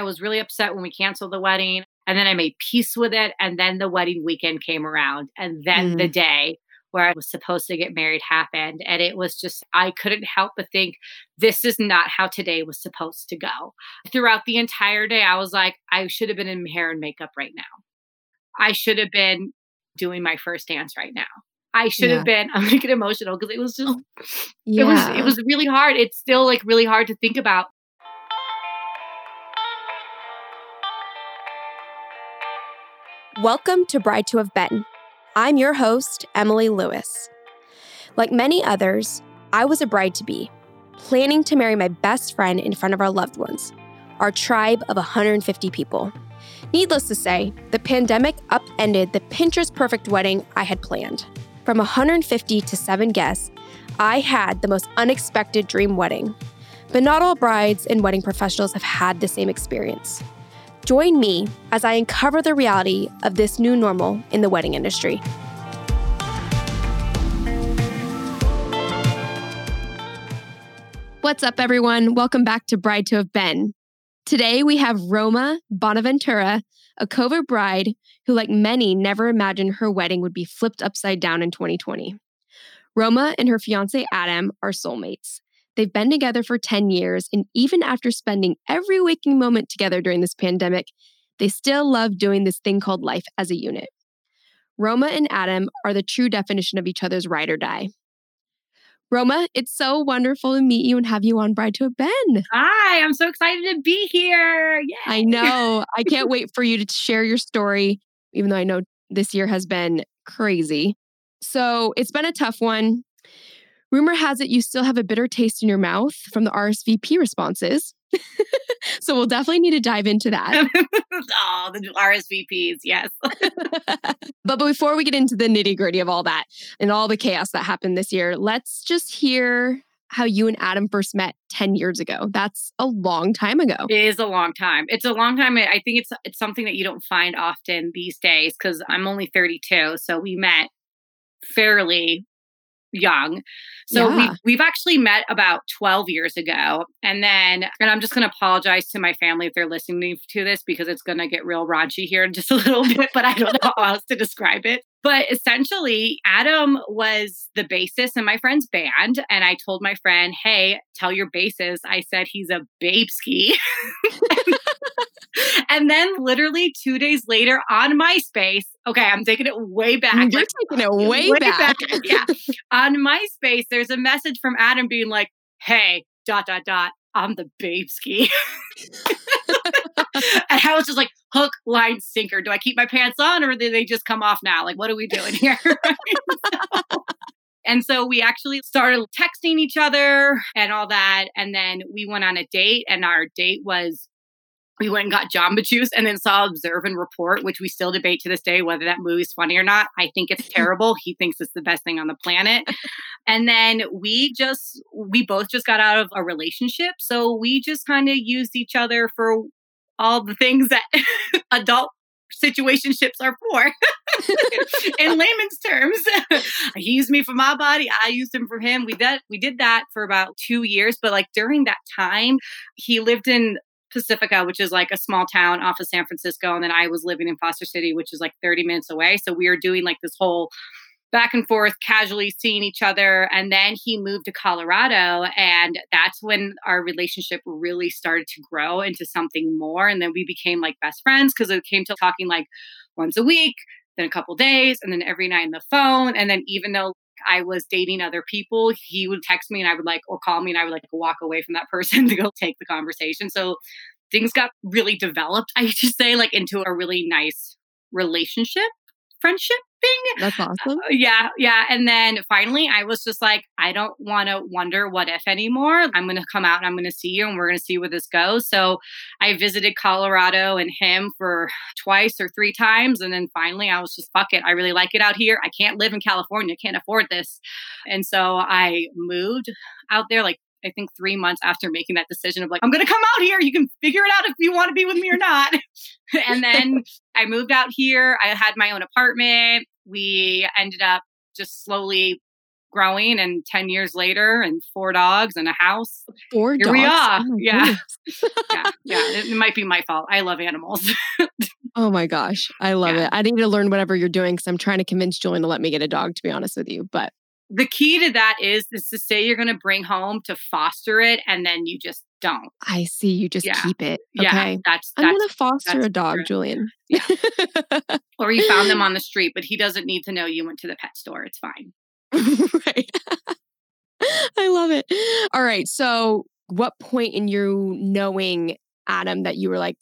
I was really upset when we canceled the wedding. And then I made peace with it. And then the wedding weekend came around. And then mm. the day where I was supposed to get married happened. And it was just, I couldn't help but think, this is not how today was supposed to go. Throughout the entire day, I was like, I should have been in hair and makeup right now. I should have been doing my first dance right now. I should yeah. have been. I'm gonna get emotional because it was just yeah. it was it was really hard. It's still like really hard to think about. Welcome to Bride to Have Been. I'm your host, Emily Lewis. Like many others, I was a bride to be, planning to marry my best friend in front of our loved ones, our tribe of 150 people. Needless to say, the pandemic upended the Pinterest perfect wedding I had planned. From 150 to seven guests, I had the most unexpected dream wedding. But not all brides and wedding professionals have had the same experience. Join me as I uncover the reality of this new normal in the wedding industry. What's up, everyone? Welcome back to Bride to Have Been. Today we have Roma Bonaventura, a COVID bride who, like many, never imagined her wedding would be flipped upside down in 2020. Roma and her fiance Adam are soulmates. They've been together for 10 years, and even after spending every waking moment together during this pandemic, they still love doing this thing called life as a unit. Roma and Adam are the true definition of each other's ride or die. Roma, it's so wonderful to meet you and have you on Bride to Have Been. Hi, I'm so excited to be here. Yay. I know. I can't wait for you to share your story, even though I know this year has been crazy. So it's been a tough one. Rumor has it you still have a bitter taste in your mouth from the RSVP responses. so we'll definitely need to dive into that. oh, the RSVPs, yes. but before we get into the nitty gritty of all that and all the chaos that happened this year, let's just hear how you and Adam first met 10 years ago. That's a long time ago. It is a long time. It's a long time. I think it's it's something that you don't find often these days cuz I'm only 32, so we met fairly young. So yeah. we've, we've actually met about 12 years ago. And then, and I'm just going to apologize to my family if they're listening to this because it's going to get real raunchy here in just a little bit, but I don't know how else to describe it. But essentially, Adam was the bassist in my friend's band. And I told my friend, hey, tell your bassist, I said he's a babeski. and then literally two days later on MySpace, okay, I'm taking it way back. Mm, you're like, taking it way, way back. back. yeah. on MySpace, there's a message from Adam being like, hey, dot, dot, dot, I'm the babeski. and I was just like, hook, line, sinker. Do I keep my pants on or do they just come off now? Like, what are we doing here? so, and so we actually started texting each other and all that. And then we went on a date, and our date was we went and got Jamba Juice and then saw Observe and Report, which we still debate to this day whether that movie's funny or not. I think it's terrible. he thinks it's the best thing on the planet. And then we just, we both just got out of a relationship. So we just kind of used each other for all the things that adult situationships are for. In layman's terms he used me for my body i used him for him. We did we did that for about two years but like during that time he lived in pacifica which is like a small town off of san francisco and then i was living in foster city which is like 30 minutes away. So we were doing like this whole back and forth, casually seeing each other. And then he moved to Colorado. And that's when our relationship really started to grow into something more. And then we became like best friends because it came to talking like once a week, then a couple days, and then every night on the phone. And then even though I was dating other people, he would text me and I would like, or call me and I would like walk away from that person to go take the conversation. So things got really developed, I should say, like into a really nice relationship friendship. That's awesome. Uh, yeah, yeah. And then finally, I was just like, I don't want to wonder what if anymore. I'm going to come out and I'm going to see you and we're going to see where this goes. So I visited Colorado and him for twice or three times. And then finally, I was just, fuck it. I really like it out here. I can't live in California, can't afford this. And so I moved out there like I think three months after making that decision of like, I'm going to come out here. You can figure it out if you want to be with me or not. and then I moved out here. I had my own apartment. We ended up just slowly growing and 10 years later and four dogs and a house. Four Here dogs. we are. Oh yeah. yeah. Yeah. It, might be my fault. I love animals. Oh my gosh. I love Yeah. it. I need to learn whatever you're doing because I'm trying to convince Julian to let me get a dog, to be honest with you. But the key to that is is to say you're going to bring home to foster it and then you just don't. I see you just Yeah. keep it. Yeah. Okay. That's I'm going to foster a dog, different. Julian. Yeah. or you found them on the street, but he doesn't need to know you went to the pet store. It's fine. right. I love it. All right. So, what point in you knowing Adam that you were like,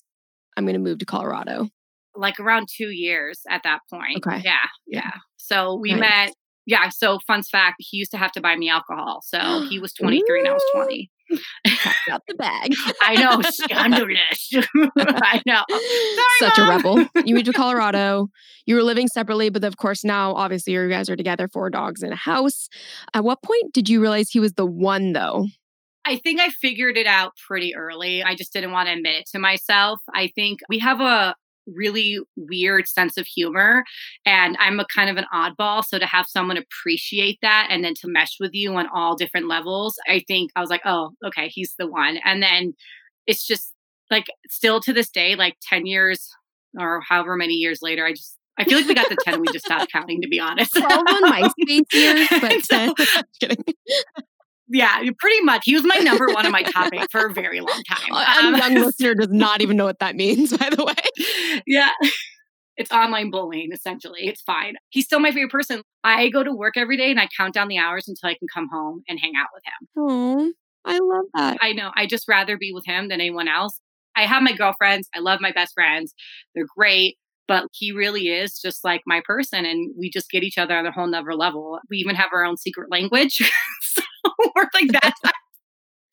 I'm going to move to Colorado? Like around two years at that point. Okay. Yeah. Yeah. Yeah. So we met. Yeah. So fun fact, he used to have to buy me alcohol. So he was 23 and I was 20. Packed out the bag. I know, scandalous. I know. Sorry, Such a rebel. You moved to Colorado. You were living separately, but of course, now obviously you guys are together, four dogs in a house. At what point did you realize he was the one, though? I think I figured it out pretty early. I just didn't want to admit it to myself. I think we have a really weird sense of humor and I'm a kind of an oddball so to have someone appreciate that and then to mesh with you on all different levels I think I was like oh okay he's the one. And then it's just like still to this day like 10 years or however many years later I just I feel like we got the 10 and we just stopped counting to be honest. 12 on MySpace years, but uh, So- Just kidding. Yeah pretty much he was my number one on my top eight for a very long time A Um, young listener does not even know what that means, by the way. yeah. It's online bullying, essentially. It's fine. He's still my favorite person. I go to work every day and I count down the hours until I can come home and hang out with him. Oh, I love that. I know. I just rather be with him than anyone else. I have my girlfriends. I love my best friends. They're great. But he really is just like my person. And we just get each other on a whole nother level. We even have our own secret language. so we're like that.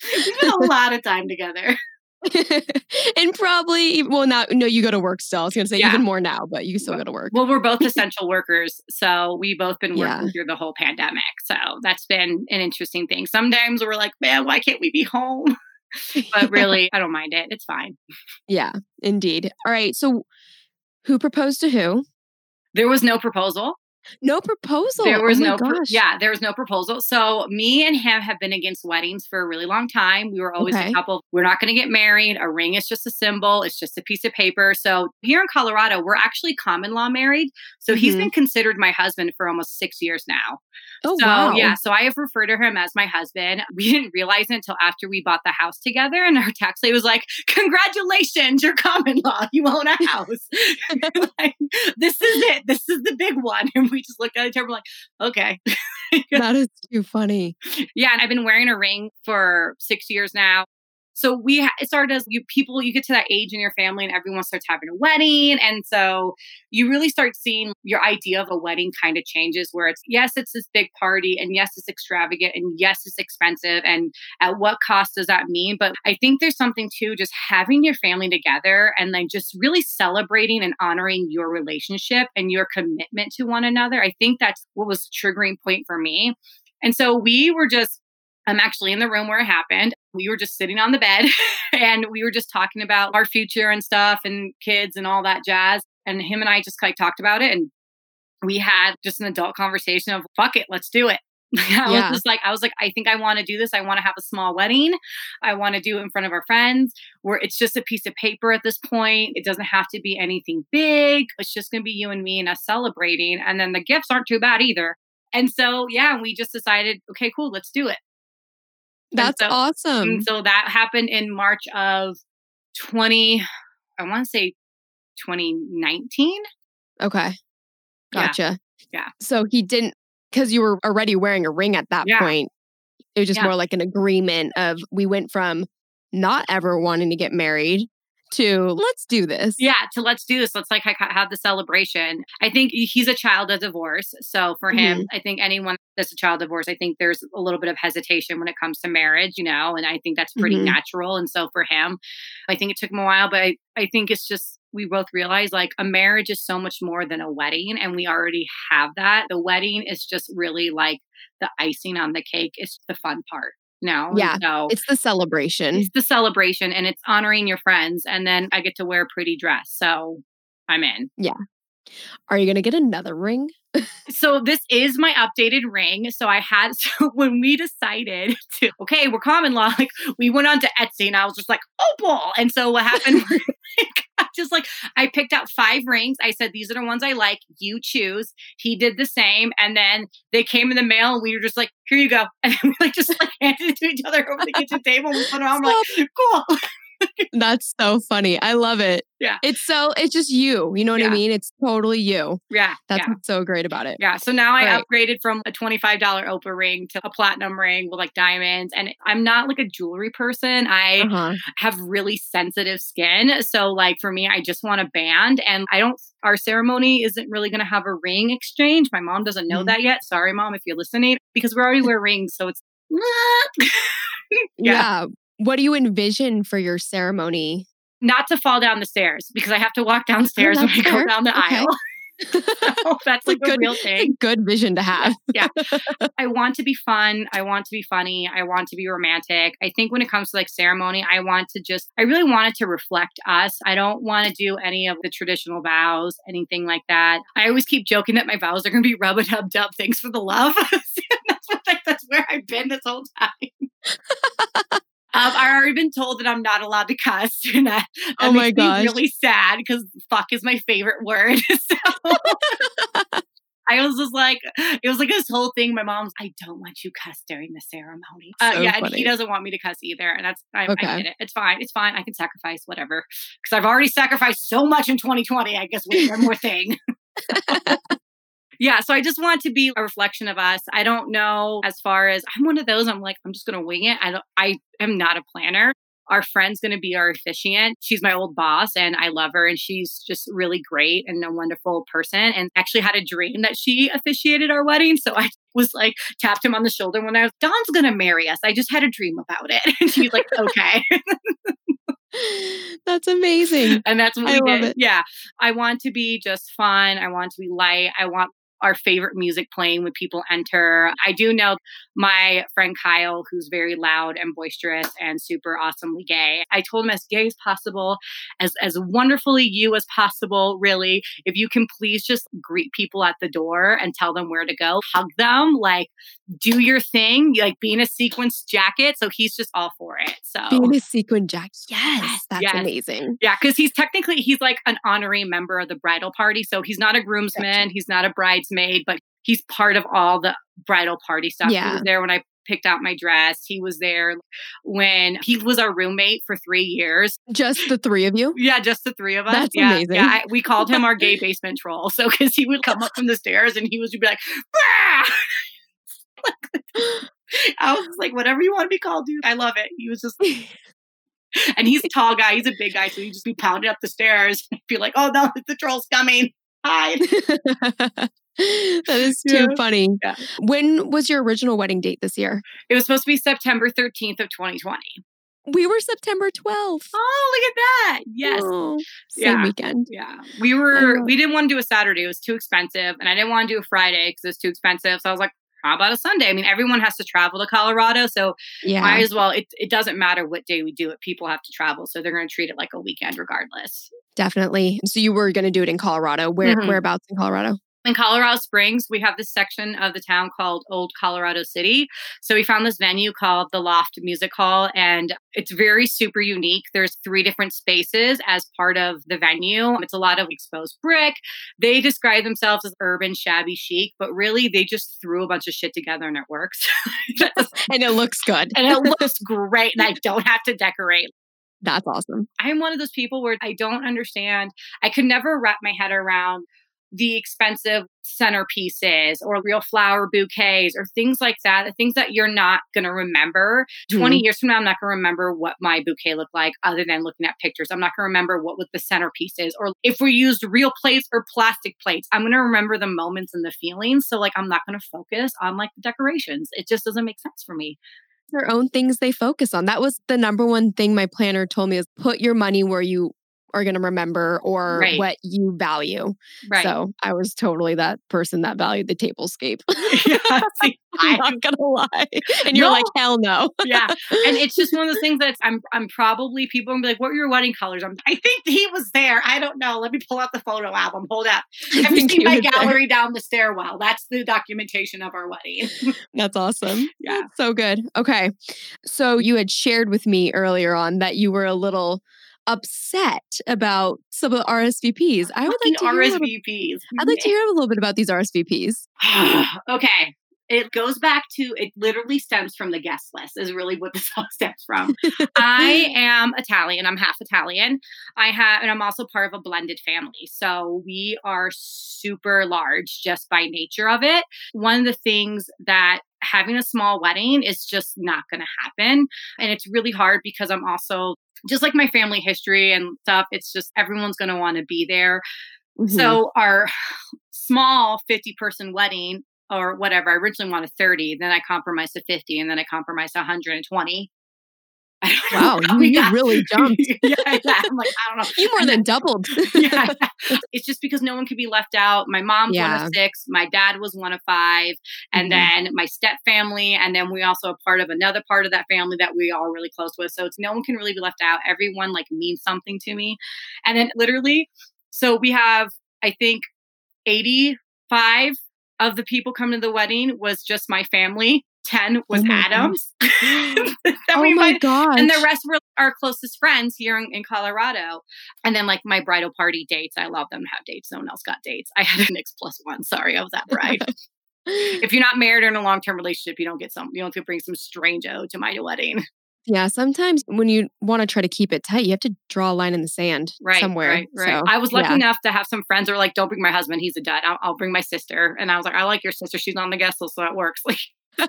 we spend a lot of time together. and probably, well, now, no, you go to work still. I was going to say Yeah. even more now, but you still go to work. Well, we're both essential workers. So we both been working Yeah. through the whole pandemic. So that's been an interesting thing. Sometimes we're like, man, why can't we be home? But really, I don't mind it. It's fine. Yeah, indeed. All right. So, who proposed to who? There was no proposal. No proposal. There was oh no, pro- yeah, there was no proposal. So me and him have been against weddings for a really long time. We were always Okay. a couple. We're not going to get married. A ring is just a symbol. It's just a piece of paper. So here in Colorado, we're actually common law married. So he's Mhm. been considered my husband for almost six years now. Oh, so wow. yeah, so I have referred to him as my husband. We didn't realize it until after we bought the house together, and our tax lady was like, "Congratulations, you're common law. You own a house. like, this is it. This is the big one." And we just looked at each other, we're like, "Okay." That is too funny. yeah, and I've been wearing a ring for six years now. So we it started as you people you get to that age in your family and everyone starts having a wedding. And so you really start seeing your idea of a wedding kind of changes where it's yes it's this big party and yes it's extravagant and yes it's expensive and at what cost does that mean? But I think there's something too just having your family together and then just really celebrating and honoring your relationship and your commitment to one another I think that's what was the triggering point for me. And so we were just I'm actually in the room where it happened. We were just sitting on the bed and we were just talking about our future and stuff and kids and all that jazz. And him and I just like talked about it and we had just an adult conversation of fuck it, let's do it. I Yeah. was just like, I was like, I think I want to do this. I want to have a small wedding. I want to do it in front of our friends where it's just a piece of paper at this point. It doesn't have to be anything big. It's just going to be you and me and us celebrating. And then the gifts aren't too bad either. And so, yeah, we just decided, okay, cool, let's do it. That's so- awesome. And so that happened in March of 20, I want to say 2019. Okay. Yeah. Gotcha. Yeah. So he didn't, because you were already wearing a ring at that Yeah. point. It was just Yeah. more like an agreement of we went from not ever wanting to get married to let's do this. Yeah, to let's do this. Let's like have the celebration. I think he's a child of divorce. So for him, Mm-hmm. I think anyone that's a child of divorce, I think there's a little bit of hesitation when it comes to marriage, you know, and I think that's pretty Mhm. natural. And so for him, I think it took him a while, but I, I think it's just we both realize like a marriage is so much more than a wedding and we already have that. The wedding is just really like the icing on the cake. It's the fun part. Know? Yeah, So It's the celebration. it's the celebration and it's honoring your friends and then i get to wear a pretty dress so i'm in Yeah. Are you going to get another ring? so this is my updated ring. So I had so when we decided to okay, we're common law. Like we went on to Etsy, and I was just like, oh, ball. And so what happened? Just like I picked out five rings. I said these are the ones I like. You choose. He did the same, and then they came in the mail, and we were just like, here you go, and we like just like handed it to each other over the kitchen table. And we put it on. I'm like, cool. That's so funny. I love it. Yeah. It's so, it's just you. You know what yeah. I mean? It's totally you. Yeah. That's yeah. so great about it. Yeah. So now I right. upgraded from a $25 Oprah ring to a platinum ring with like diamonds. And I'm not like a jewelry person. I uh-huh. have really sensitive skin. So, like, for me, I just want a band. And I don't, our ceremony isn't really going to have a ring exchange. My mom doesn't know mm-hmm. that yet. Sorry, mom, if you're listening, because we already wear rings. So it's, yeah. yeah. What do you envision for your ceremony? Not to fall down the stairs because I have to walk downstairs oh, when I go down the okay. aisle. so that's like a, good, real thing. Good vision to have. yeah. I want to be fun. I want to be funny. I want to be romantic. I think when it comes to like ceremony, I want to just, I really want it to reflect us. I don't want to do any of the traditional vows, anything like that. I always keep joking that my vows are going to be rub a dub dub. Thanks for the love. that's, what, like, that's where I've been this whole time. Um, I've already been told that I'm not allowed to cuss, and that, that oh my gosh. really sad because fuck is my favorite word. so I was just like, it was like this whole thing. My mom's, I don't want you cuss during the ceremony. Uh, so yeah, funny. and he doesn't want me to cuss either, and that's I, okay. I get it. It's fine. It's fine. I can sacrifice whatever because I've already sacrificed so much in 2020. I guess we one more thing yeah, so I just want to be a reflection of us. I don't know as far as I'm one of those, I'm like, I'm just going to wing it. I don't, I am not a planner. Our friend's going to be our officiant. She's my old boss and I love her and she's just really great and a wonderful person. And actually had a dream that she officiated our wedding. So I was like, tapped him on the shoulder when I was, Don's going to marry us. I just had a dream about it. And she's like, okay. That's amazing. And that's what I we did. It. Yeah. I want to be just fun. I want to be light. I want our favorite music playing when people enter. I do know my friend Kyle, who's very loud and boisterous and super awesomely gay. I told him as gay as possible, as as wonderfully you as possible, really. If you can please just greet people at the door and tell them where to go, hug them, like do your thing, like be in a sequence jacket. So he's just all for it. So be in a sequin jacket. Yes, that's yes. amazing. Yeah, because he's technically he's like an honorary member of the bridal party. So he's not a groomsman, gotcha. he's not a bridesmaid, but he's part of all the bridal party stuff. Yeah. He was there when I picked out my dress. He was there when he was our roommate for three years. Just the three of you? Yeah, just the three of us. That's yeah, amazing. Yeah, I, we called him our gay basement troll. So because he would come up from the stairs and he was be like, I was like, whatever you want to be called, dude. I love it. He was just and he's a tall guy, he's a big guy, so he'd just be pounding up the stairs and be like, oh no, the troll's coming. Hide. that is too yeah. funny. Yeah. When was your original wedding date this year? It was supposed to be September 13th of 2020. We were September 12th. Oh, look at that. Yes. Oh, same yeah. weekend. Yeah. We were, we didn't want to do a Saturday. It was too expensive. And I didn't want to do a Friday because it was too expensive. So I was like, how about a Sunday? I mean, everyone has to travel to Colorado. So yeah. might as well, it, it doesn't matter what day we do it. People have to travel. So they're going to treat it like a weekend regardless. Definitely. So you were going to do it in Colorado. Where, mm-hmm. Whereabouts in Colorado? In Colorado Springs, we have this section of the town called Old Colorado City. So we found this venue called the Loft Music Hall, and it's very super unique. There's three different spaces as part of the venue. It's a lot of exposed brick. They describe themselves as urban, shabby chic, but really they just threw a bunch of shit together and it works. and it looks good. and it looks great, and I don't have to decorate. That's awesome. I'm one of those people where I don't understand. I could never wrap my head around the expensive centerpieces or real flower bouquets or things like that, the things that you're not going to remember. Mm-hmm. 20 years from now, I'm not going to remember what my bouquet looked like other than looking at pictures. I'm not going to remember what, what the centerpieces. Or if we used real plates or plastic plates, I'm going to remember the moments and the feelings. So, like, I'm not going to focus on like the decorations. It just doesn't make sense for me their own things they focus on. That was the number one thing my planner told me is put your money where you are going to remember or Right. what you value. Right. So I was totally that person that valued the tablescape. yeah. See, I'm not gonna lie. And you're No. like, hell no. yeah. And it's just one of those things that I'm I'm probably people are gonna be like, what were your wedding colors? I'm I think he was there. I don't know. Let me pull out the photo album. Hold up. Have you seen my was there. gallery down the stairwell? That's the documentation of our wedding. That's awesome. Yeah. So good. Okay. So you had shared with me earlier on that you were a little upset about some of the RSVPs. I would like to hear a little, RSVPs. I'd like to hear a little bit about these RSVPs. okay. It goes back to it literally stems from the guest list, is really what this all stems from. I am Italian. I'm half Italian. I have, and I'm also part of a blended family. So we are super large just by nature of it. One of the things that having a small wedding is just not going to happen. And it's really hard because I'm also just like my family history and stuff. It's just everyone's going to want to be there. Mhm. So our small 50 person wedding or whatever, I originally wanted 30, then I compromised to 50, and then I compromised to 120. I don't know wow, you, you really jumped. yeah, yeah. I'm like, I don't know. You more And than then- doubled. yeah. It's just because no one could be left out. My mom's one of six. My dad was one of five. And Mhm. then my step family. And then we also are part of another part of that family that we are really close with. So it's no one can really be left out. Everyone like means something to me. And then literally, so we have, I think, 85 of the people coming to the wedding was just my family. 10 was Oh Adams. oh we my invited gosh. and the rest were our closest friends here in, in Colorado. And then like my bridal party dates, I love them to have dates. No one else got dates. I had an X plus one. Sorry, I was that bride. if you're not married or in a long term relationship, you don't get some. You don't get to bring some strange-o to my wedding. yeah, sometimes when you want to try to keep it tight, you have to draw a line in the sand Right, somewhere. right, right. So, I was lucky yeah. enough to have some friends who were like, "Don't bring my husband; he's a dud. I'll, I'll bring my sister." And I was like, "I like your sister; she's on the guest list, so that works." Like,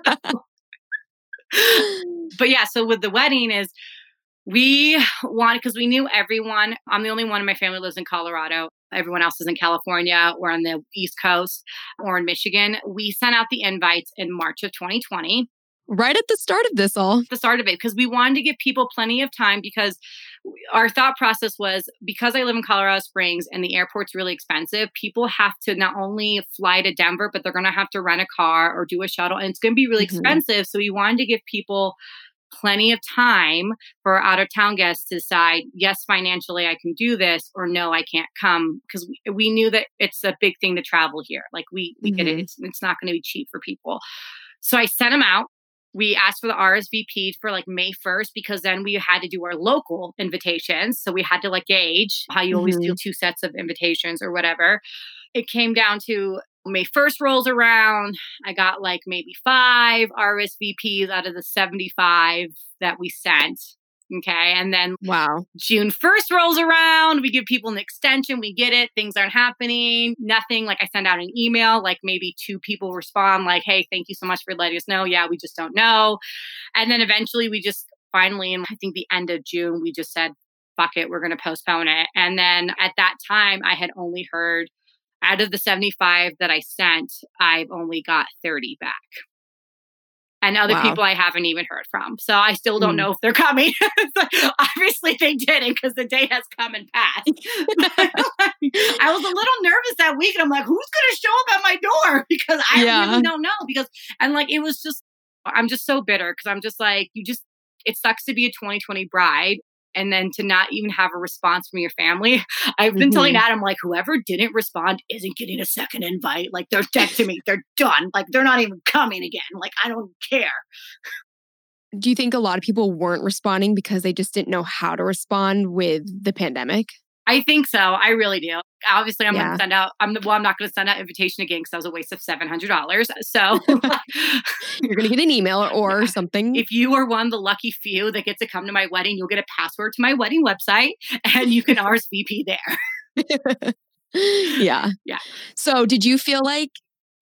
but yeah, so with the wedding is we wanted because we knew everyone. I'm the only one in my family lives in Colorado. Everyone else is in California or on the East Coast or in Michigan. We sent out the invites in March of 2020 right at the start of this all. the start of it because we wanted to give people plenty of time because our thought process was because I live in Colorado Springs and the airport's really expensive, people have to not only fly to Denver, but they're going to have to rent a car or do a shuttle and it's going to be really Mhm. expensive. So we wanted to give people plenty of time for out of town guests to decide, yes, financially I can do this or no, I can't come because we, we knew that it's a big thing to travel here. Like we, we get it. It's, it's not going to be cheap for people. So I sent them out we asked for the RSVP for like May 1st because then we had to do our local invitations. So we had to like gauge how you always do mm-hmm. two sets of invitations or whatever. It came down to May 1st rolls around. I got like maybe five RSVPs out of the 75 that we sent. Okay. And then Wow. June 1st rolls around. We give people an extension. We get it. Things aren't happening. Nothing. Like I send out an email, like maybe two people respond, like, hey, thank you so much for letting us know. Yeah, we just don't know. And then eventually we just finally, in I think the end of June, we just said, fuck it, we're going to postpone it. And then at that time, I had only heard out of the 75 that I sent, I've only got 30 back. And other Wow. people I haven't even heard from. So I still don't Mm. know if they're coming. Obviously, they didn't because the date has come and passed. I was a little nervous that week, and I'm like, who's going to show up at my door? Because I Yeah. really don't know. Because, and like, it was just, I'm just so bitter because I'm just like, you just, it sucks to be a 2020 bride and then to not even have a response from your family. I've been telling Mhm. Adam, like, whoever didn't respond isn't getting a second invite. Like, they're dead to me. They're done. Like, they're not even coming again. Like, I don't care. Do you think a lot of people weren't responding because they just didn't know how to respond with the pandemic? I think so. I really do. Obviously, I'm going to send out. I'm the, well. I'm not going to send out invitation again because that was a waste of seven hundred dollars. So, You're going to get an email or Yeah. something. if you are one of the lucky few that gets to come to my wedding, you'll get a password to my wedding website, and you can RSVP there. yeah. Yeah. So, did you feel like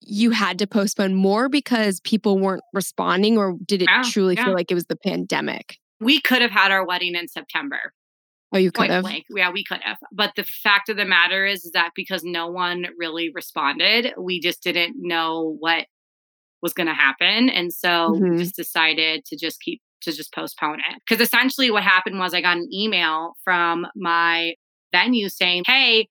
you had to postpone more because people weren't responding, or did it Yeah, truly yeah. feel like it was the pandemic? We could have had our wedding in September. Oh, you could Point have. blank. Yeah, we could have. But the fact of the matter is, is that because no one really responded, we just didn't know what was going to happen. And so Mhm. we just decided to just keep, to just postpone it. Because essentially what happened was I got an email from my venue saying, hey,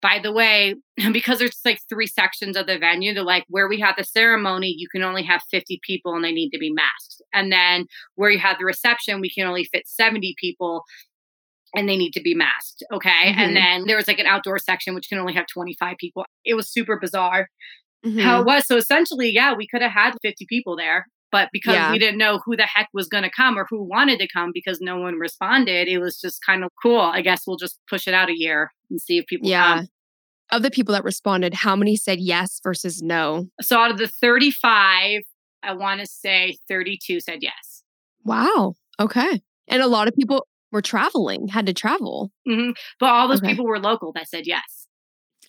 by the way, because there's like three sections of the venue, they're like, where we have the ceremony, you can only have 50 people and they need to be masked. And then where you have the reception, we can only fit 70 people and they need to be masked. Okay. Mm-hmm. And then there was like an outdoor section, which can only have 25 people. It was super bizarre mm-hmm. how it was. So essentially, yeah, we could have had 50 people there. But because yeah. we didn't know who the heck was going to come or who wanted to come because no one responded, it was just kind of cool. I guess we'll just push it out a year and see if people yeah. Come. Of the people that responded, how many said yes versus no? So out of the 35, I want to say 32 said yes. Wow. Okay. And a lot of people were traveling, had to travel. Mm-hmm. But all those okay. people were local that said yes.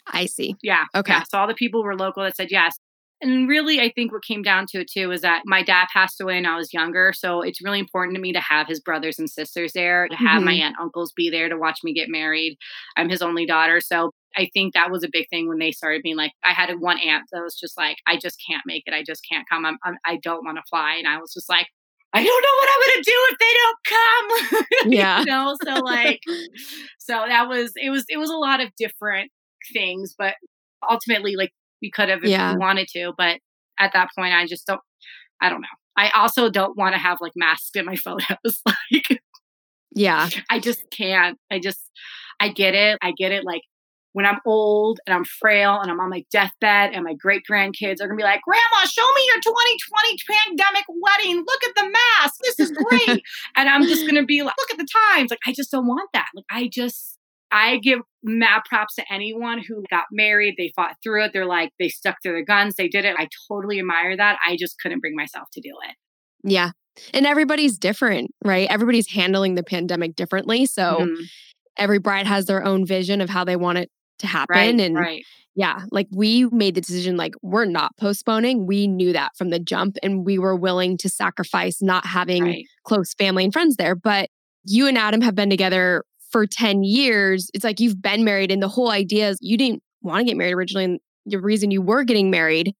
I see. Yeah. Okay. Yeah. So all the people were local that said yes. And really, I think what came down to it too is that my dad passed away when I was younger. So it's really important to me to have his brothers and sisters there, to have mm-hmm. my aunt uncles be there to watch me get married. I'm his only daughter. So I think that was a big thing when they started being like, I had one aunt that was just like, I just can't make it. I just can't come. I'm, I'm I don't want to fly. And I was just like, I don't know what I'm gonna do if they don't come. Yeah. you know, so like so that was it was it was a lot of different things, but ultimately like we could have if yeah. we wanted to, but at that point I just don't I don't know. I also don't want to have like masks in my photos. like Yeah. I just can't. I just I get it. I get it like when I'm old and I'm frail and I'm on my deathbed and my great grandkids are gonna be like, Grandma, show me your 2020 pandemic wedding. Look at the mask. This is great. and I'm just gonna be like, look at the times. Like, I just don't want that. Like, I just, I give mad props to anyone who got married. They fought through it. They're like, they stuck to their guns. They did it. I totally admire that. I just couldn't bring myself to do it. Yeah. And everybody's different, right? Everybody's handling the pandemic differently. So, mm-hmm every bride has their own vision of how they want it to happen. Right, and right. yeah, like we made the decision, like we're not postponing. We knew that from the jump and we were willing to sacrifice not having right. close family and friends there. But you and Adam have been together for 10 years. It's like you've been married, and the whole idea is you didn't want to get married originally. And the reason you were getting married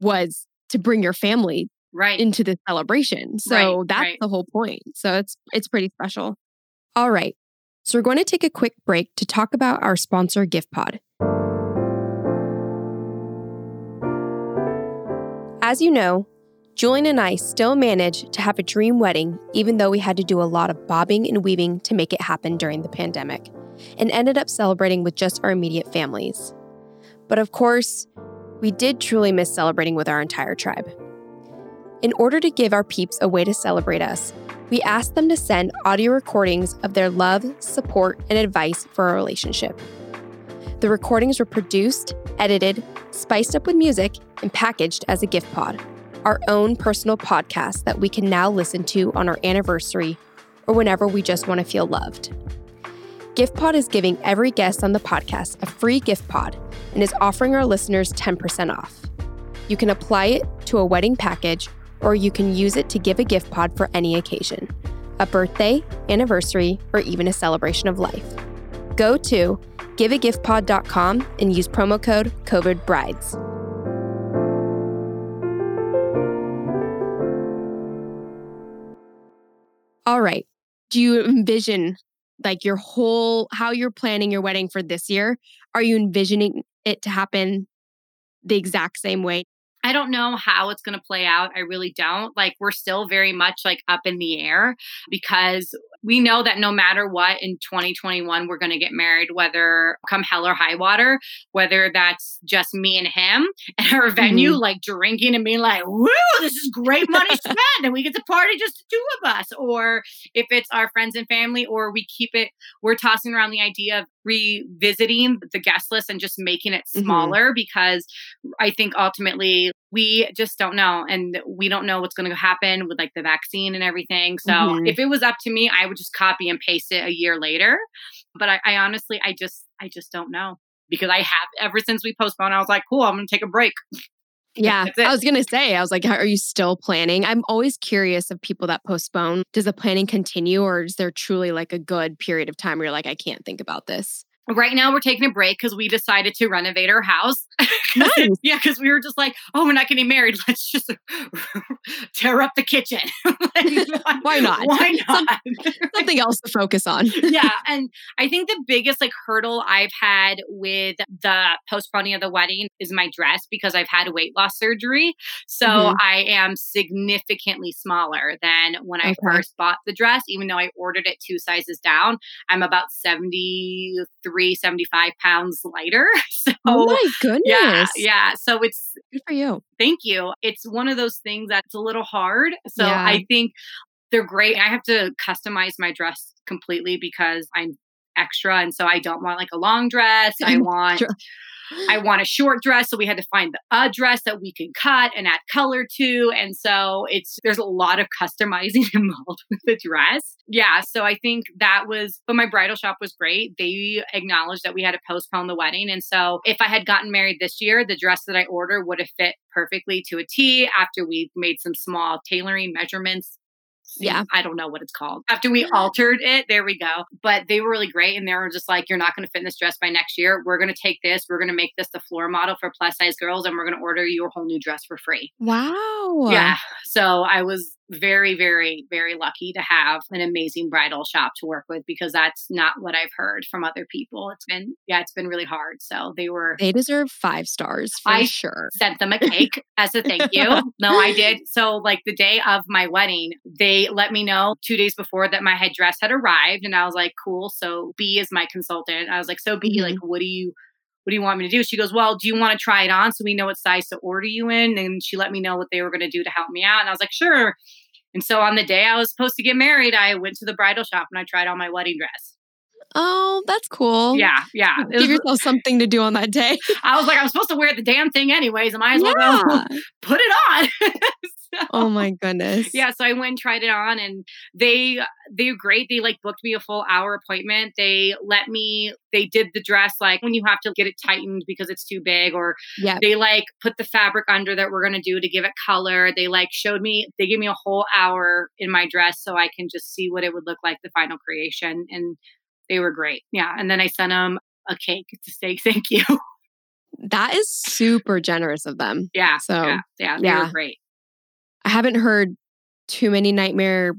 was to bring your family right into the celebration. So right, that's right. the whole point. So it's it's pretty special. All right. So we're going to take a quick break to talk about our sponsor, GiftPod. As you know, Julian and I still managed to have a dream wedding, even though we had to do a lot of bobbing and weaving to make it happen during the pandemic, and ended up celebrating with just our immediate families. But of course, we did truly miss celebrating with our entire tribe. In order to give our peeps a way to celebrate us, we asked them to send audio recordings of their love, support, and advice for our relationship. The recordings were produced, edited, spiced up with music, and packaged as a gift pod, our own personal podcast that we can now listen to on our anniversary or whenever we just want to feel loved. GiftPod is giving every guest on the podcast a free gift pod and is offering our listeners 10% off. You can apply it to a wedding package or you can use it to give a gift pod for any occasion a birthday, anniversary, or even a celebration of life. Go to giveagiftpod.com and use promo code COVIDBRIDES. All right. Do you envision like your whole how you're planning your wedding for this year? Are you envisioning it to happen the exact same way I don't know how it's going to play out. I really don't. Like, we're still very much like up in the air because we know that no matter what in 2021, we're going to get married, whether come hell or high water, whether that's just me and him at our venue, mm-hmm. like drinking and being like, woo, this is great money spent. and we get to party just the two of us. Or if it's our friends and family, or we keep it, we're tossing around the idea of revisiting the guest list and just making it mm-hmm. smaller mm-hmm. because I think ultimately we just don't know and we don't know what's going to happen with like the vaccine and everything. So mm-hmm. if it was up to me, I would just copy and paste it a year later. But I, I honestly, I just, I just don't know because I have ever since we postponed, I was like, cool, I'm going to take a break. Yeah, I was going to say, I was like, are you still planning? I'm always curious of people that postpone. Does the planning continue or is there truly like a good period of time where you're like, I can't think about this? Right now, we're taking a break because we decided to renovate our house. Nice. yeah, because we were just like, oh, we're not getting married. Let's just tear up the kitchen. Like, Why not? Why Some- not? Something else to focus on. yeah. And I think the biggest like hurdle I've had with the postponing of the wedding is my dress because I've had weight loss surgery. So Mhm. I am significantly smaller than when I first bought the dress, even though I ordered it two sizes down. I'm about 73, 75 pounds lighter. So oh my goodness. yeah, yeah. So it's Good for you. thank you. It's one of those things that's a little hard. So Yeah. I think they're great. I have to customize my dress completely because I'm extra and so I don't want like a long dress. I want Sure. I want a short dress, so we had to find a dress that we can cut and add color to. And so it's there's a lot of customizing involved with the dress. Yeah, so I think that was but my bridal shop was great. They acknowledged that we had to postpone the wedding. And so if I had gotten married this year, the dress that I ordered would have fit perfectly to a T after we made some small tailoring measurements. Yeah. I don't know what it's called. After we altered it, there we go. But they were really great. And they were just like, you're not going to fit in this dress by next year. We're going to take this, we're going to make this the floor model for plus size girls, and we're going to order you a whole new dress for free. Wow. Yeah. So I was very, very, very lucky to have an amazing bridal shop to work with because that's not what I've heard from other people. It's been, yeah, it's been really hard. So they were They deserve five stars for I- sure. sent them a cake as a thank you. No, I did. So, like the day of my wedding, they let me know two days before that my head dress had arrived, and I was like, "Cool." So, B is my consultant. I was like, "So, B, Mhm. like, what do you?" What do you want me to do? She goes, Well, do you want to try it on so we know what size to order you in? And she let me know what they were going to do to help me out. And I was like, Sure. And so on the day I was supposed to get married, I went to the bridal shop and I tried on my wedding dress. Oh, that's cool. Yeah, yeah. It Give was- yourself something to do on that day. I was like, I'm supposed to wear the damn thing anyways. I might as well Yeah. put it on. Oh my goodness. yeah so i went and tried it on and they uh, they were great they like booked me a full hour appointment they let me they did the dress like when you have to get it tightened because it's too big or Yeah. they like put the fabric under that we're going to do to give it color they like showed me they gave me a whole hour in my dress so i can just see what it would look like the final creation and they were great yeah and then i sent them a cake to say thank you That is super generous of them. yeah So, yeah yeah they yeah. were great I haven't heard too many nightmare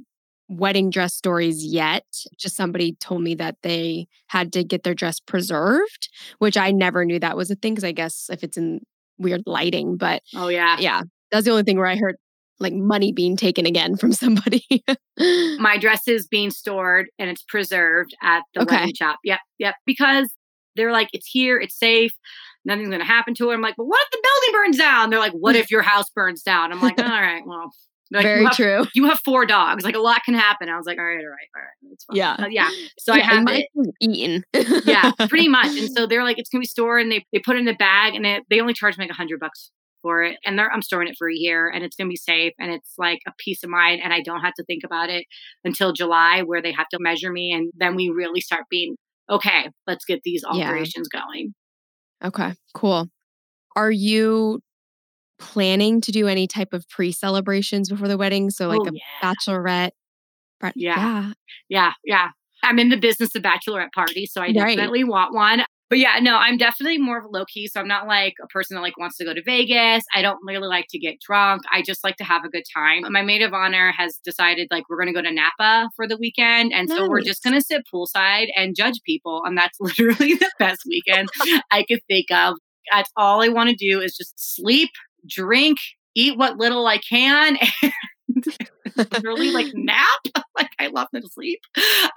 wedding dress stories yet. Just somebody told me that they had to get their dress preserved, which I never knew that was a thing because I guess if it's in weird lighting, but oh yeah yeah, that's the only thing where I heard like money being taken again from somebody. my dress is being stored and it's preserved at the Okay. wedding shop. Yep, yep. Because they're like, it's here, it's safe, nothing's gonna happen to it. I'm like, but what if the building burns down? They're like, what if your house burns down? I'm like, all right, well, like, Very you have, true. You have four dogs. Like a lot can happen. I was like, all right, all right, all right. It's fine. Yeah. Uh, yeah. So I Yeah, have it. eaten. yeah, pretty much. And so they're like, it's gonna be stored, and they they put it in the bag, and it, they only charge me like a hundred bucks for it, and they're I'm storing it for a year, and it's gonna be safe, and it's like a peace of mind, and I don't have to think about it until July, where they have to measure me, and then we really start being okay. Let's get these Yeah. going. Okay, cool. Are you planning to do any type of pre celebrations before the wedding? So, like Oh, a yeah. bachelorette? Yeah. yeah. Yeah, yeah. I'm in the business of bachelorette parties, so I Right. definitely want one. But yeah, no, I'm definitely more of a low key. So I'm not like a person that like wants to go to Vegas. I don't really like to get drunk. I just like to have a good time. My maid of honor has decided like we're gonna go to Napa for the weekend. And so we're just gonna sit poolside and judge people. And that's literally the best weekend I could think of. That's all I want to do is just sleep, drink, eat what little I can, and literally like nap. Like I love to sleep.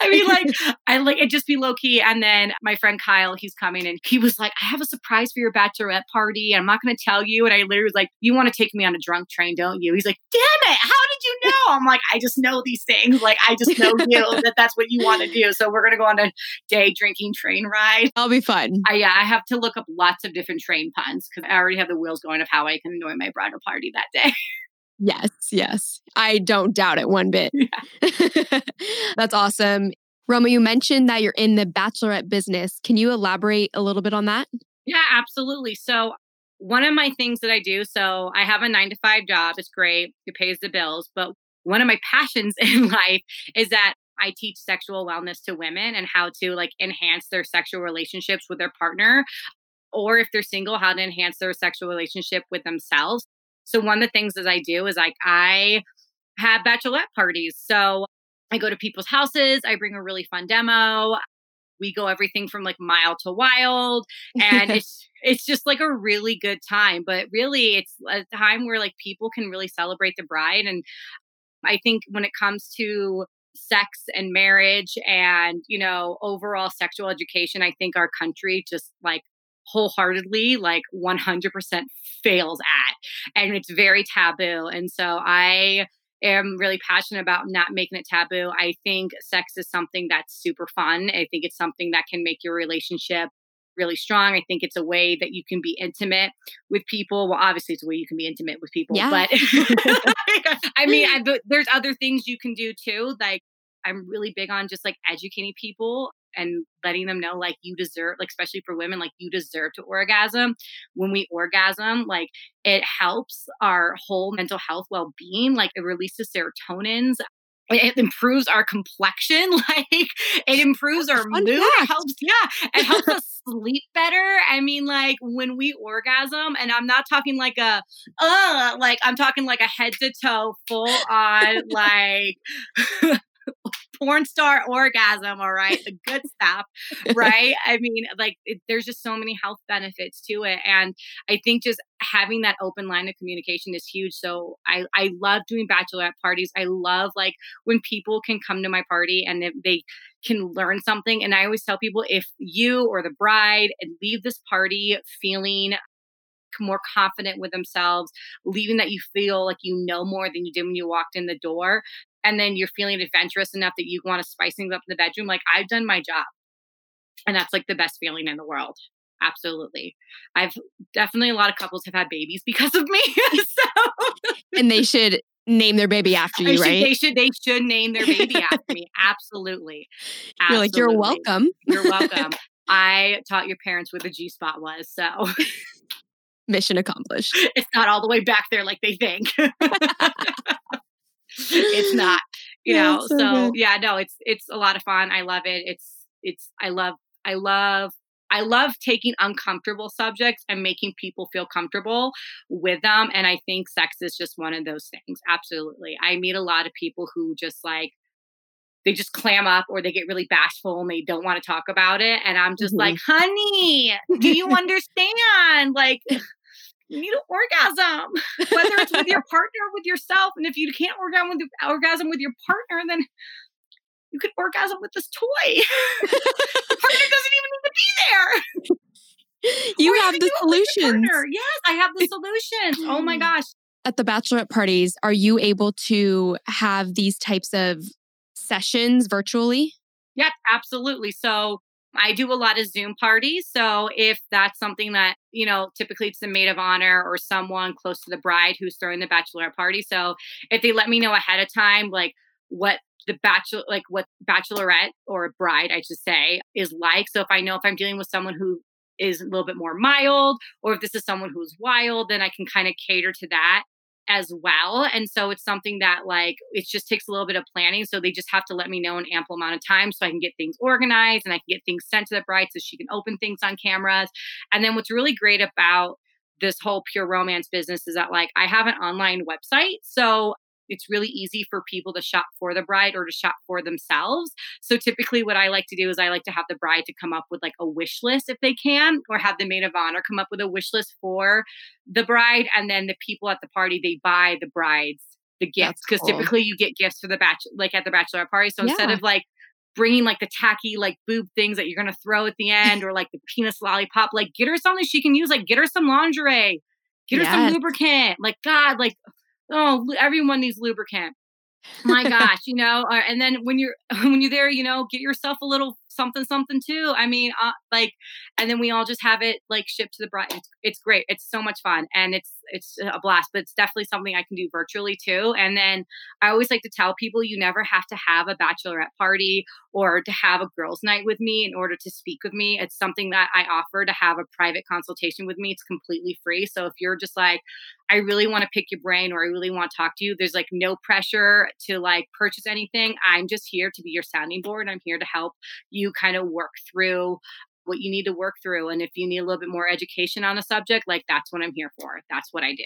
I mean, like I like it just be low key. And then my friend Kyle, he's coming and he was like, I have a surprise for your bachelorette party. And I'm not gonna tell you. And I literally was like, You want to take me on a drunk train, don't you? He's like, Damn it, how did you know? I'm like, I just know these things. Like I just know you that that's what you want to do. So we're gonna go on a day drinking train ride. I'll be fun. I, yeah, I have to look up lots of different train puns because I already have the wheels going of how I can annoy my bridal party that day. Yes, yes. I don't doubt it one bit. That's awesome. Roma, you mentioned that you're in the bachelorette business. Can you elaborate a little bit on that? Yeah, absolutely. So, one of my things that I do, so I have a nine to five job. It's great, it pays the bills. But one of my passions in life is that I teach sexual wellness to women and how to like enhance their sexual relationships with their partner or if they're single, how to enhance their sexual relationship with themselves. So one of the things that I do is like I have bachelorette parties. So I go to people's houses, I bring a really fun demo. We go everything from like mild to wild and it's it's just like a really good time, but really it's a time where like people can really celebrate the bride and I think when it comes to sex and marriage and you know overall sexual education i think our country just like wholeheartedly like 100% fails at and it's very taboo and so i am really passionate about not making it taboo i think sex is something that's super fun i think it's something that can make your relationship really strong. I think it's a way that you can be intimate with people. Well, obviously, it's a way you can be intimate with people, yeah. but I mean, I, there's other things you can do too. Like, I'm really big on just like educating people and letting them know like you deserve like especially for women like you deserve to orgasm. When we orgasm like it helps our whole mental health well-being like it releases serotonins it improves our complexion like it improves our mood it helps yeah it helps us sleep better. I mean like when we orgasm and i'm not talking like a uh like i'm talking like a head to toe full on like porn star orgasm, all right, the good stuff, right? I mean, like, it, there's just so many health benefits to it. And I think just having that open line of communication is huge. So I, I love doing bachelorette parties. I love like when people can come to my party and they can learn something. And I always tell people if you or the bride leave this party feeling more confident with themselves, leaving that you feel like you know more than you did when you walked in the door and then you're feeling adventurous enough that you want to spice things up in the bedroom, like I've done my job. And that's like the best feeling in the world. Absolutely. I've definitely a lot of couples have had babies because of me. so. And they should name their baby after you, should, right? They should they should name their baby after me. Absolutely. Absolutely. You're like, you're welcome. You're welcome. I taught your parents where the G spot was. So mission accomplished. It's not all the way back there like they think it's not you yeah, know so, so yeah no it's it's a lot of fun i love it it's it's i love i love I love taking uncomfortable subjects and making people feel comfortable with them. And I think sex is just one of those things. Absolutely. I meet a lot of people who just like, they just clam up or they get really bashful and they don't want to talk about it. And I'm just mm-hmm. like, honey, do you understand? Like, you need an orgasm, whether it's with your partner or with yourself. And if you can't orgasm with orgasm with your partner, then you could orgasm with this toy. the partner doesn't even need to be there. You or have the solutions. Yes, I have the solutions. oh my mm. gosh. At the bachelorette parties, are you able to have these types of sessions virtually? Yep, absolutely. So I do a lot of Zoom parties. So if that's something that, you know, typically it's the maid of honor or someone close to the bride who's throwing the bachelorette party. So if they let me know ahead of time, like what the bachelor, like what bachelorette or bride, I should say, is like. So if I know if I'm dealing with someone who is a little bit more mild, or if this is someone who's wild, then I can kind of cater to that as well. And so it's something that like it just takes a little bit of planning. So they just have to let me know an ample amount of time so I can get things organized and I can get things sent to the bride so she can open things on cameras. And then what's really great about this whole pure romance business is that like I have an online website. So it's really easy for people to shop for the bride or to shop for themselves. So typically what I like to do is I like to have the bride to come up with like a wish list if they can or have the maid of honor come up with a wish list for the bride and then the people at the party they buy the brides the gifts because cool. typically you get gifts for the bachelor like at the bachelor party. So yeah. instead of like bringing like the tacky like boob things that you're gonna throw at the end or like the penis lollipop, like get her something she can use. Like get her some lingerie, get yes. her some lubricant. Like God, like oh, everyone needs lubricant. My gosh, you know, uh, and then when you're when you're there, you know, get yourself a little something something too. I mean, uh, like, and then we all just have it like shipped to the bride. It's, it's great. It's so much fun, and it's it's a blast, but it's definitely something I can do virtually too. And then I always like to tell people you never have to have a bachelorette party or to have a girls' night with me in order to speak with me. It's something that I offer to have a private consultation with me. It's completely free. So if you're just like, I really want to pick your brain or I really want to talk to you, there's like no pressure to like purchase anything. I'm just here to be your sounding board. I'm here to help you kind of work through what you need to work through. And if you need a little bit more education on a subject, like that's what I'm here for. That's what I do.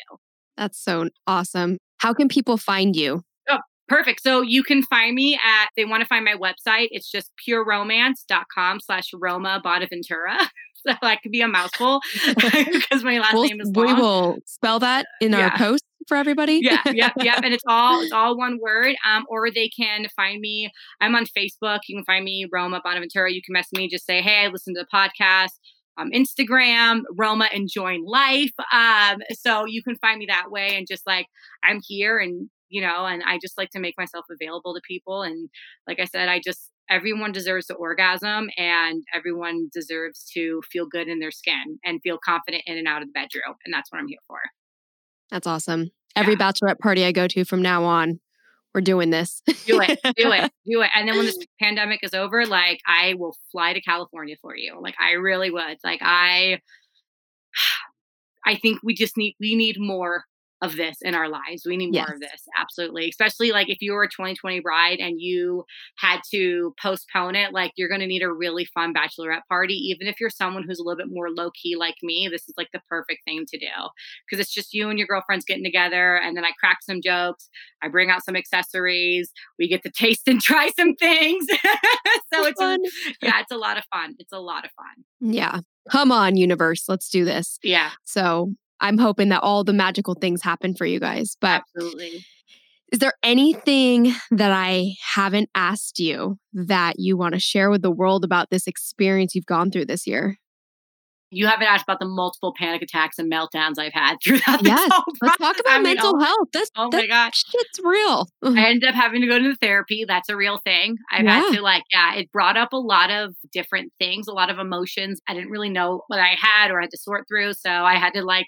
That's so awesome. How can people find you? Oh, perfect. So you can find me at, they want to find my website. It's just pureromance.com slash Roma Bonaventura. So that could be a mouthful because my last we'll, name is long. We will spell that in yeah. our post for everybody. yeah, yeah, yeah. And it's all it's all one word. Um, or they can find me. I'm on Facebook. You can find me, Roma Bonaventura. You can message me, just say, hey, I to the podcast. Um, Instagram, Roma Enjoying Life. Um, so you can find me that way and just like I'm here and you know, and I just like to make myself available to people. And like I said, I just everyone deserves to orgasm and everyone deserves to feel good in their skin and feel confident in and out of the bedroom. And that's what I'm here for. That's awesome. Every yeah. bachelorette party I go to from now on, we're doing this. do it, do it, do it. And then when this pandemic is over, like I will fly to California for you. Like I really would. Like I, I think we just need we need more of this in our lives. We need more yes. of this. Absolutely. Especially like if you were a 2020 bride and you had to postpone it, like you're going to need a really fun bachelorette party. Even if you're someone who's a little bit more low key like me, this is like the perfect thing to do because it's just you and your girlfriends getting together. And then I crack some jokes. I bring out some accessories. We get to taste and try some things. so it's, fun. yeah, it's a lot of fun. It's a lot of fun. Yeah. Come on, universe. Let's do this. Yeah. So I'm hoping that all the magical things happen for you guys. But absolutely. Is there anything that I haven't asked you that you want to share with the world about this experience you've gone through this year? You haven't asked about the multiple panic attacks and meltdowns I've had throughout this yes, Let's talk about I mean, mental oh, health. This, oh my gosh. Shit's real. I ended up having to go to therapy. That's a real thing. I've yeah. had to like, yeah, it brought up a lot of different things, a lot of emotions. I didn't really know what I had or I had to sort through. So I had to like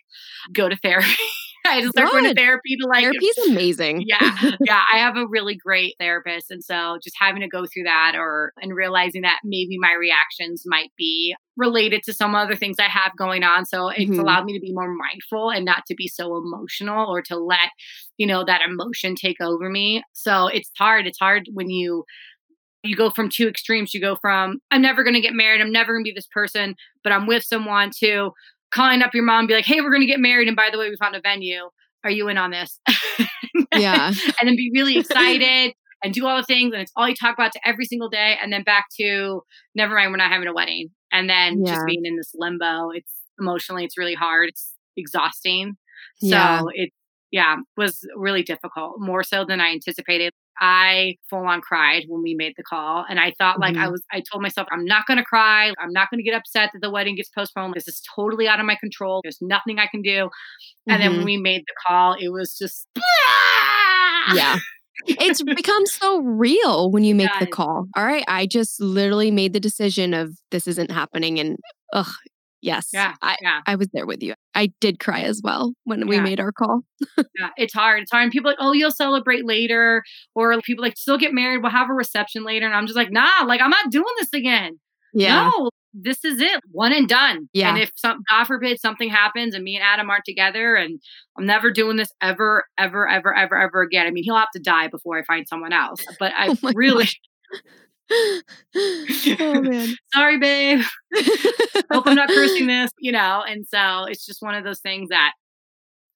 go to therapy. I just started going to therapy to like therapy's amazing. Yeah. Yeah. I have a really great therapist. And so just having to go through that or and realizing that maybe my reactions might be related to some other things I have going on. So it's mm-hmm. allowed me to be more mindful and not to be so emotional or to let, you know, that emotion take over me. So it's hard. It's hard when you you go from two extremes. You go from I'm never going to get married. I'm never going to be this person, but I'm with someone to calling up your mom be like, hey, we're going to get married. And by the way, we found a venue. Are you in on this? yeah. and then be really excited and do all the things. And it's all you talk about to every single day. And then back to, never mind, we're not having a wedding. And then yeah. just being in this limbo. It's emotionally, it's really hard. It's exhausting. So yeah. it, yeah, was really difficult, more so than I anticipated. I full on cried when we made the call. And I thought, like, mm-hmm. I was, I told myself, I'm not going to cry. I'm not going to get upset that the wedding gets postponed. This is totally out of my control. There's nothing I can do. And mm-hmm. then when mm-hmm. we made the call, it was just, yeah. it's become so real when you make the call. All right. I just literally made the decision of this isn't happening. And ugh, Yes. Yeah. I, yeah. I was there with you. I did cry as well when yeah. we made our call. yeah. It's hard. It's hard. And people like, oh, you'll celebrate later. Or people like, still get married. We'll have a reception later. And I'm just like, nah, like, I'm not doing this again. Yeah. No, this is it. One and done. Yeah. And if some, God forbid, something happens and me and Adam aren't together and I'm never doing this ever, ever, ever, ever, ever again. I mean, he'll have to die before I find someone else. But I oh really. oh man. Sorry, babe. Hope I'm not cursing this, you know. And so it's just one of those things that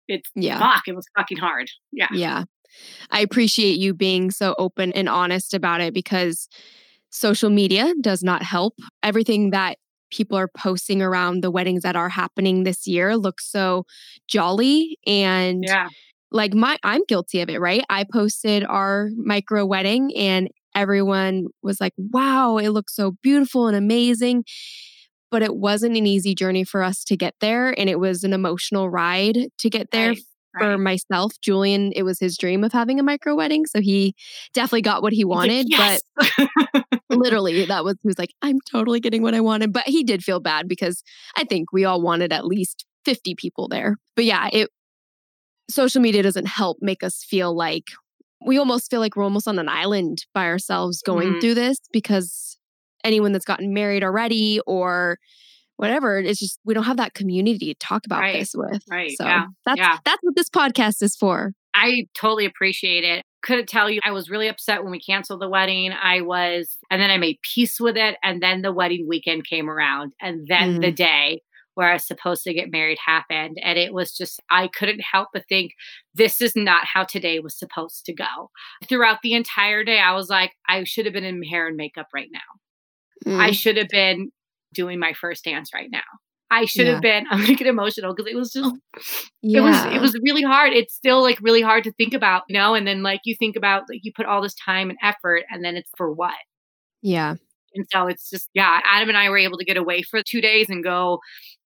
it's yeah. fuck, it was fucking hard. Yeah. Yeah. I appreciate you being so open and honest about it because social media does not help. Everything that people are posting around the weddings that are happening this year looks so jolly and yeah like my I'm guilty of it, right? I posted our micro wedding and everyone was like, wow, it looks so beautiful and amazing. But it wasn't an easy journey for us to get there. And it was an emotional ride to get there. Right, for right. myself, Julian, it was his dream of having a micro wedding. So he definitely got what he wanted. Yes. But literally, that was, he was like, I'm totally getting what I wanted. But he did feel bad because I think we all wanted at least 50 people there. But yeah, it social media doesn't help make us feel like we almost feel like we're almost on an island by ourselves going Mhm. through this because anyone that's gotten married already or whatever, it's just we don't have that community to talk about Right. this with. Right, So yeah, that's yeah. that's what this podcast is for. I totally appreciate it. Couldn't tell you, I was really upset when we canceled the wedding. I was, and then I made peace with it. And then the wedding weekend came around. And then the day where I was supposed to get married happened. And it was just, I couldn't help but think, this is not how today was supposed to go. Throughout the entire day, I was like, I should have been in hair and makeup right now. Mm. I should have been doing my first dance right now. I should Yeah. have been, I'm gonna get emotional because it was just yeah. it was it was really hard it's still like really hard to think about you know and then like you think about like you put all this time and effort and then it's for what yeah. and so it's just yeah adam and i were able to get away for two days and go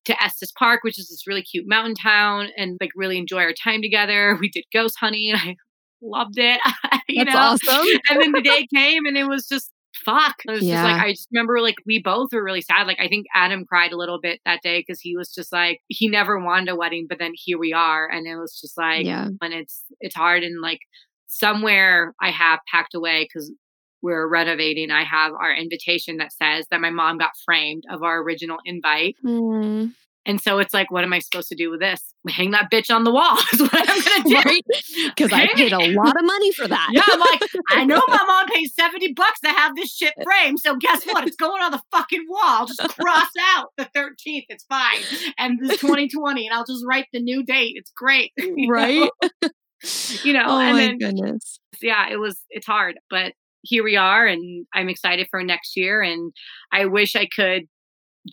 to estes park which is this really cute mountain town and like really enjoy our time together. We did ghost hunting i loved it you That's know? awesome. and then the day came and it was just fuck. It was just like i just remember like we both were really sad. Like i think adam cried a little bit that day because he was just like he never wanted a wedding but then here we are and it was just like yeah. and it's it's hard and like somewhere i have packed away because we're renovating i have our invitation that says that my mom got framed of our original invite Mm. and so it's like what am i supposed to do with this hang that bitch on the wall is what i'm gonna do right? Because I paid a lot of money for that. yeah, I'm like, I know my mom paid 70 bucks to have this shit framed. So guess what? It's going on the fucking wall. Just cross out the 13th. It's fine. And this 2020, and I'll just write the new date. It's great. you know? right? You know, oh and my then, goodness. yeah, it was, it's hard, but here we are, and I'm excited for next year. And I wish I could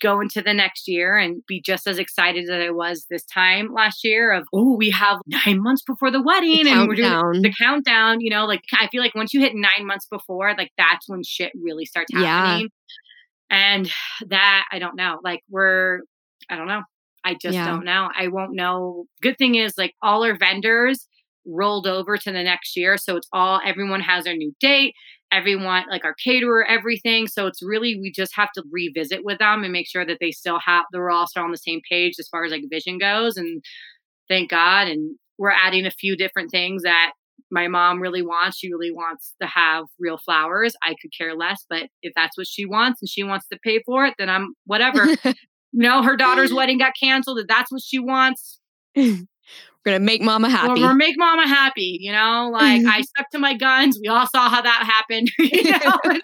go into the next year and be just as excited as I was this time last year of, oh, we have nine months before the wedding The and we're doing the countdown, you know, like I feel like once you hit nine months before, like that's when shit really starts Yeah. happening. And that I don't know. Like we're I don't know. I just Yeah. don't know. I won't know. Good thing is like all our vendors rolled over to the next year. So it's all everyone has their new date. Everyone like our caterer, everything. So it's really we just have to revisit with them and make sure that they still have they're all still on the same page as far as like vision goes. And thank God. And we're adding a few different things that my mom really wants. She really wants to have real flowers. I could care less, but if that's what she wants and she wants to pay for it, then I'm whatever. you know, her daughter's wedding got canceled. If that's what she wants, We're gonna make mama happy. we're make mama happy. You know, like mm-hmm. I stuck to my guns. We all saw how that happened. you know, And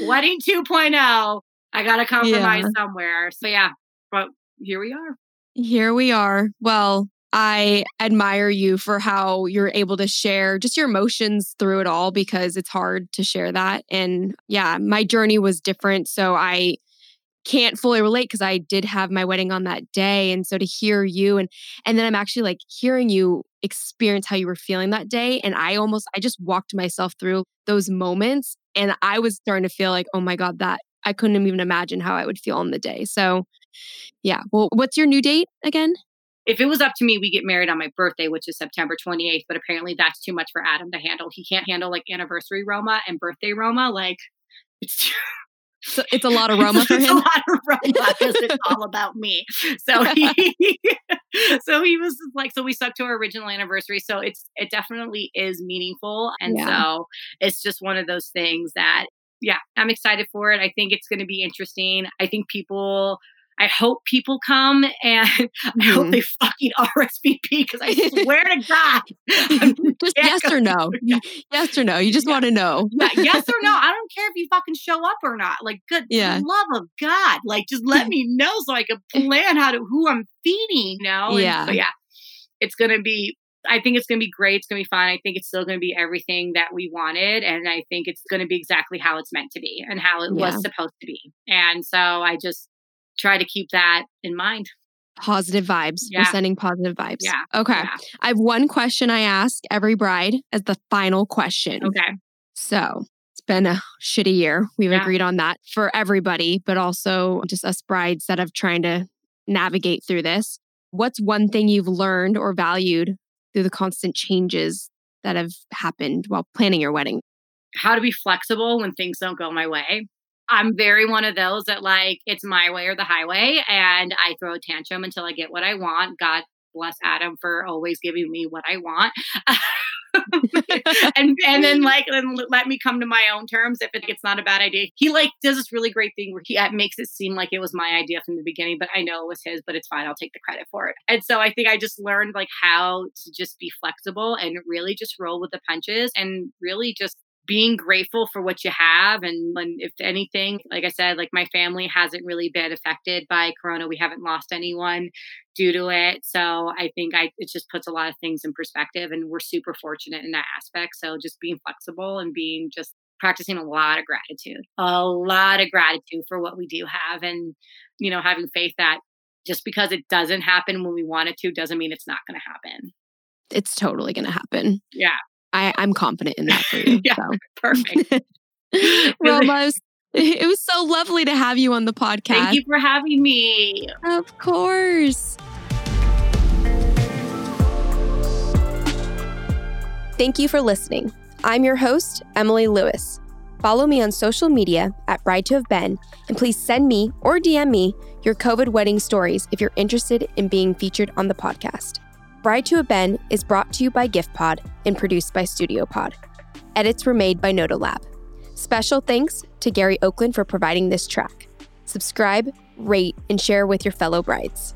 so, wedding 2.0. I got to compromise Yeah. somewhere. So yeah, but here we are. Here we are. Well, I admire you for how you're able to share just your emotions through it all because it's hard to share that. And yeah, my journey was different. So I can't fully relate because I did have my wedding on that day. And so to hear you and and then I'm actually like hearing you experience how you were feeling that day. And I almost I just walked myself through those moments and I was starting to feel like, oh my God, that I couldn't even imagine how I would feel on the day. So yeah. Well, what's your new date again? if it was up to me, we get married on my birthday, which is September 28th. But apparently, that's too much for Adam to handle. He can't handle like anniversary Roma and birthday Roma. Like, it's So it's a lot of Roma for it's a lot of Roma because it's all about me. So he, so he was like, so we stuck to our original anniversary. So it's it definitely is meaningful, and Yeah. so it's just one of those things that yeah, I'm excited for it. I think it's going to be interesting. I think people. I hope people come and I hope Mhm. they fucking RSVP because I swear to God, I'm- Just yes go or no. Yes or no. You just Yeah. want to know. yeah, yes or no. I don't care if you fucking show up or not. Like, good Yeah. love of God. Like, just let me know so I can plan how to who I'm feeding. You know? And- Yeah. But yeah, it's gonna be. I think it's gonna be great. It's gonna be fun. I think it's still gonna be everything that we wanted, and I think it's gonna be exactly how it's meant to be and how it Yeah. was supposed to be. And so I just try to keep that in mind. Positive vibes. We're sending positive vibes. Yeah. Okay. Yeah. I have one question I ask every bride as the final question. Okay. So it's been a shitty year. We've Yeah. agreed on that for everybody, but also just us brides that have trying to navigate through this. What's one thing you've learned or valued through the constant changes that have happened while planning your wedding? how to be flexible when things don't go my way. I'm very one of those that like it's my way or the highway and I throw a tantrum until I get what I want. God bless Adam for always giving me what I want. and and then like and let me come to my own terms if it, it's not a bad idea. He like does this really great thing where he uh, makes it seem like it was my idea from the beginning, but I know it was his. But it's fine. I'll take the credit for it. And so I think I just learned like how to just be flexible and really just roll with the punches and really just being grateful for what you have and when if anything like i said like my family hasn't really been affected by corona. We haven't lost anyone due to it. So i think i it just puts a lot of things in perspective and we're super fortunate in that aspect. So just being flexible and being just practicing a lot of gratitude a lot of gratitude for what we do have. And you know having faith that just because it doesn't happen when we want it to doesn't mean it's not going to happen. It's totally going to happen. Yeah. I, I'm confident in that for you. yeah, so. perfect. Roma, it it was so lovely to have you on the podcast. Thank you for having me. Of course. Thank you for listening. I'm your host, Emily Lewis. Follow me on social media at Bride to Have Been, and please send me or DM me your COVID wedding stories if you're interested in being featured on the podcast. Bride to Have Been is brought to you by GiftPod and produced by StudioPod. Edits were made by Notolab. Special thanks to Gary Oakland for providing this track. Subscribe, rate, and share with your fellow brides.